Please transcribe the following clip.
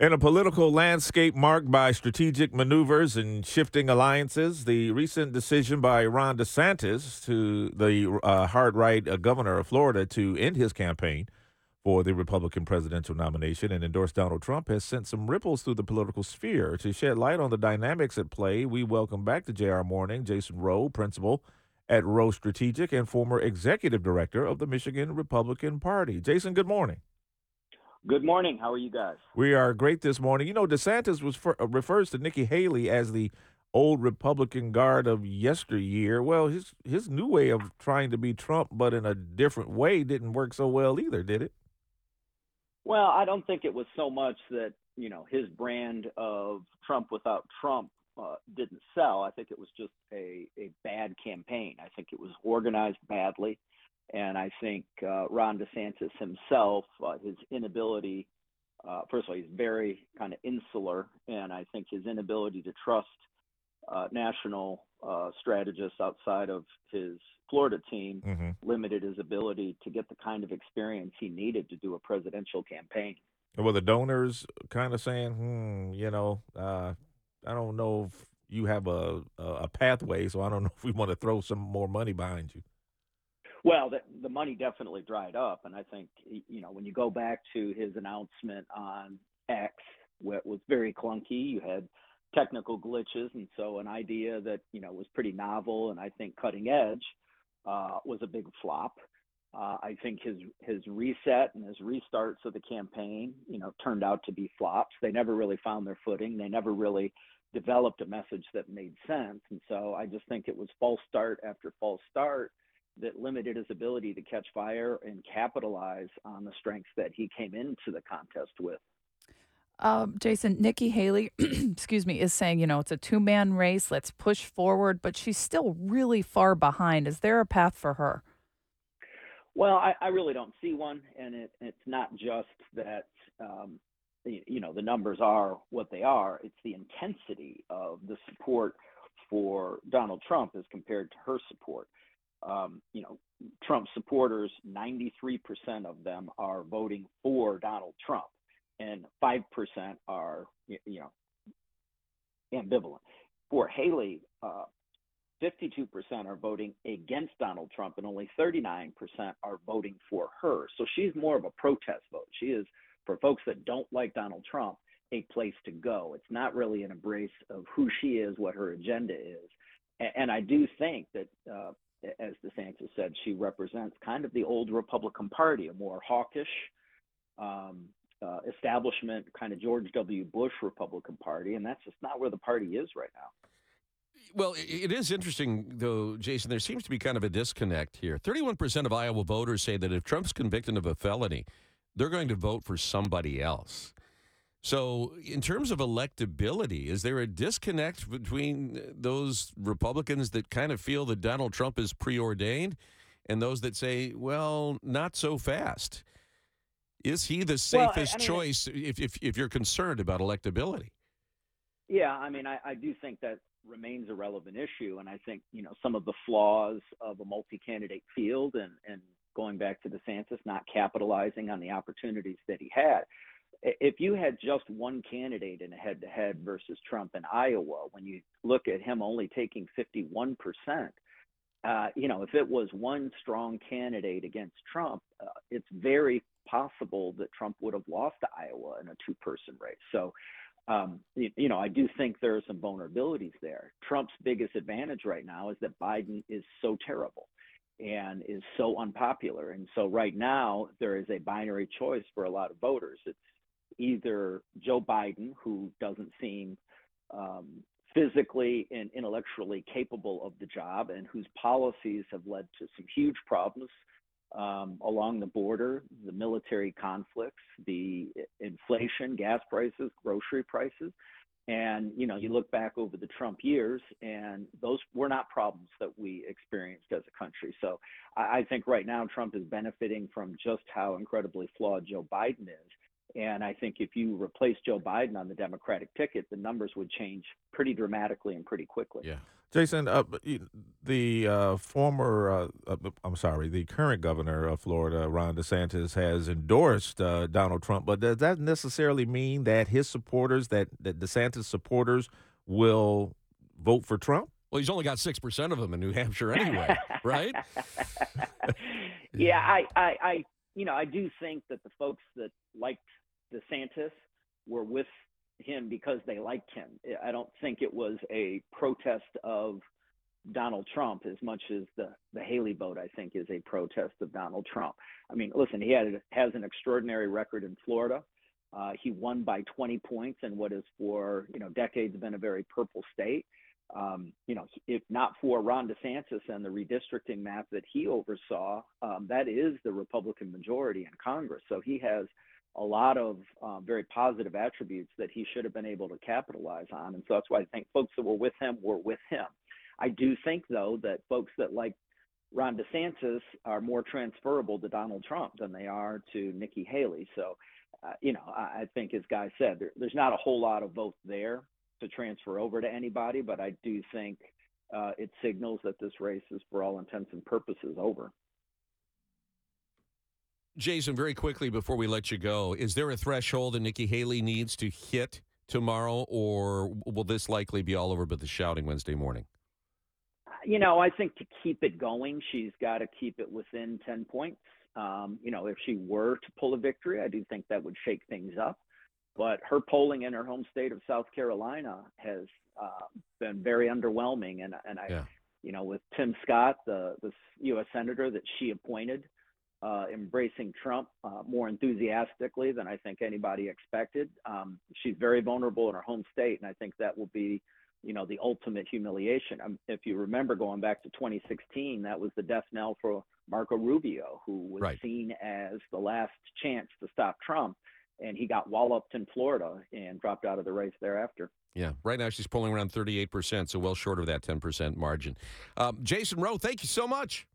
In a political landscape marked by strategic maneuvers and shifting alliances, the recent decision by Ron DeSantis, to the uh, hard right uh, governor of Florida, to end his campaign for the Republican presidential nomination and endorse Donald Trump has sent some ripples through the political sphere. To shed light on the dynamics at play, we welcome back to JR Morning Jason Roe, principal at Roe Strategic and former executive director of the Michigan Republican Party. Jason, good morning. Good morning. How are you guys? We are great this morning. You know, DeSantis was for, uh, refers to Nikki Haley as the old Republican guard of yesteryear. Well, his his new way of trying to be Trump, but in a different way, didn't work so well either, did it? Well, I don't think it was so much that you know his brand of Trump without Trump uh, didn't sell. I think it was just a a bad campaign. I think it was organized badly. And I think uh, Ron DeSantis himself, uh, his inability, uh, first of all, he's very kind of insular, and I think his inability to trust uh, national uh, strategists outside of his Florida team mm-hmm. limited his ability to get the kind of experience he needed to do a presidential campaign. Were the donors kind of saying, hmm, you know, uh, I don't know if you have a, a pathway, so I don't know if we want to throw some more money behind you? Well, the, the money definitely dried up, and I think you know when you go back to his announcement on X, it was very clunky. You had technical glitches, and so an idea that you know was pretty novel and I think cutting edge uh, was a big flop. Uh, I think his his reset and his restarts of the campaign, you know, turned out to be flops. They never really found their footing. They never really developed a message that made sense. And so I just think it was false start after false start that limited his ability to catch fire and capitalize on the strengths that he came into the contest with. Um, Jason, Nikki Haley, excuse me, is saying, you know, it's a two man race. Let's push forward, but she's still really far behind. Is there a path for her? Well, I, I really don't see one, and it, it's not just that um, you know the numbers are what they are. It's the intensity of the support for Donald Trump as compared to her support um, you know, Trump supporters, 93% of them are voting for Donald Trump, and 5% are, you know, ambivalent. For Haley, uh, 52% are voting against Donald Trump, and only 39% are voting for her. So she's more of a protest vote. She is, for folks that don't like Donald Trump, a place to go. It's not really an embrace of who she is, what her agenda is. And I do think that uh, as DeSantis said, she represents kind of the old Republican Party, a more hawkish um, uh, establishment, kind of George W. Bush Republican Party, and that's just not where the party is right now. Well, it is interesting, though, Jason. There seems to be kind of a disconnect here. 31% of Iowa voters say that if Trump's convicted of a felony, they're going to vote for somebody else. So, in terms of electability, is there a disconnect between those Republicans that kind of feel that Donald Trump is preordained and those that say, well, not so fast? Is he the safest well, I, mean, choice if, if, if, you're concerned about electability? Yeah, I mean, I, I do think that remains a relevant issue. And I think, you know, some of the flaws of a multi candidate field and, and going back to DeSantis not capitalizing on the opportunities that he had if you had just one candidate in a head to head versus Trump in Iowa, when you look at him only taking 51%, uh, you know, if it was one strong candidate against Trump, uh, it's very possible that Trump would have lost Iowa in a two person race. So, um, you, you know, I do think there are some vulnerabilities there. Trump's biggest advantage right now is that Biden is so terrible and is so unpopular. And so right now there is a binary choice for a lot of voters. It's either Joe Biden, who doesn't seem um, physically and intellectually capable of the job and whose policies have led to some huge problems um, along the border, the military conflicts, the inflation, gas prices, grocery prices. And you know, you look back over the Trump years, and those were not problems that we experienced as a country. So I, I think right now Trump is benefiting from just how incredibly flawed Joe Biden is. And I think if you replace Joe Biden on the Democratic ticket, the numbers would change pretty dramatically and pretty quickly. Yeah. Jason, uh, the uh, former, uh, uh, I'm sorry, the current governor of Florida, Ron DeSantis, has endorsed uh, Donald Trump, but does that necessarily mean that his supporters, that, that DeSantis supporters, will vote for Trump? Well, he's only got 6% of them in New Hampshire anyway, right? yeah, I, I, I, you know, I do think that the folks that liked DeSantis were with him because they liked him. I don't think it was a protest of Donald Trump as much as the the Haley vote. I think is a protest of Donald Trump. I mean, listen, he had has an extraordinary record in Florida. Uh, he won by 20 points in what is for you know decades been a very purple state. Um, you know, if not for Ron DeSantis and the redistricting map that he oversaw, um, that is the Republican majority in Congress. So he has a lot of um, very positive attributes that he should have been able to capitalize on. And so that's why I think folks that were with him were with him. I do think, though, that folks that like Ron DeSantis are more transferable to Donald Trump than they are to Nikki Haley. So, uh, you know, I, I, think, as Guy said, there, there's not a whole lot of vote there to transfer over to anybody, but I do think uh, it signals that this race is, for all intents and purposes, over. Jason, very quickly before we let you go, is there a threshold that Nikki Haley needs to hit tomorrow, or will this likely be all over but the shouting Wednesday morning? You know, I think to keep it going, she's got to keep it within 10 points. Um, you know, if she were to pull a victory, I do think that would shake things up. But her polling in her home state of South Carolina has uh, been very underwhelming. And, and I, yeah. you know, with Tim Scott, the, the U.S. Senator that she appointed, uh, embracing Trump uh, more enthusiastically than I think anybody expected. Um, she's very vulnerable in her home state, and I think that will be, you know, the ultimate humiliation. Um, if you remember going back to 2016, that was the death knell for Marco Rubio, who was right. seen as the last chance to stop Trump, and he got walloped in Florida and dropped out of the race thereafter. Yeah, right now she's polling around 38%, so well short of that 10% margin. Um, Jason Roe, thank you so much.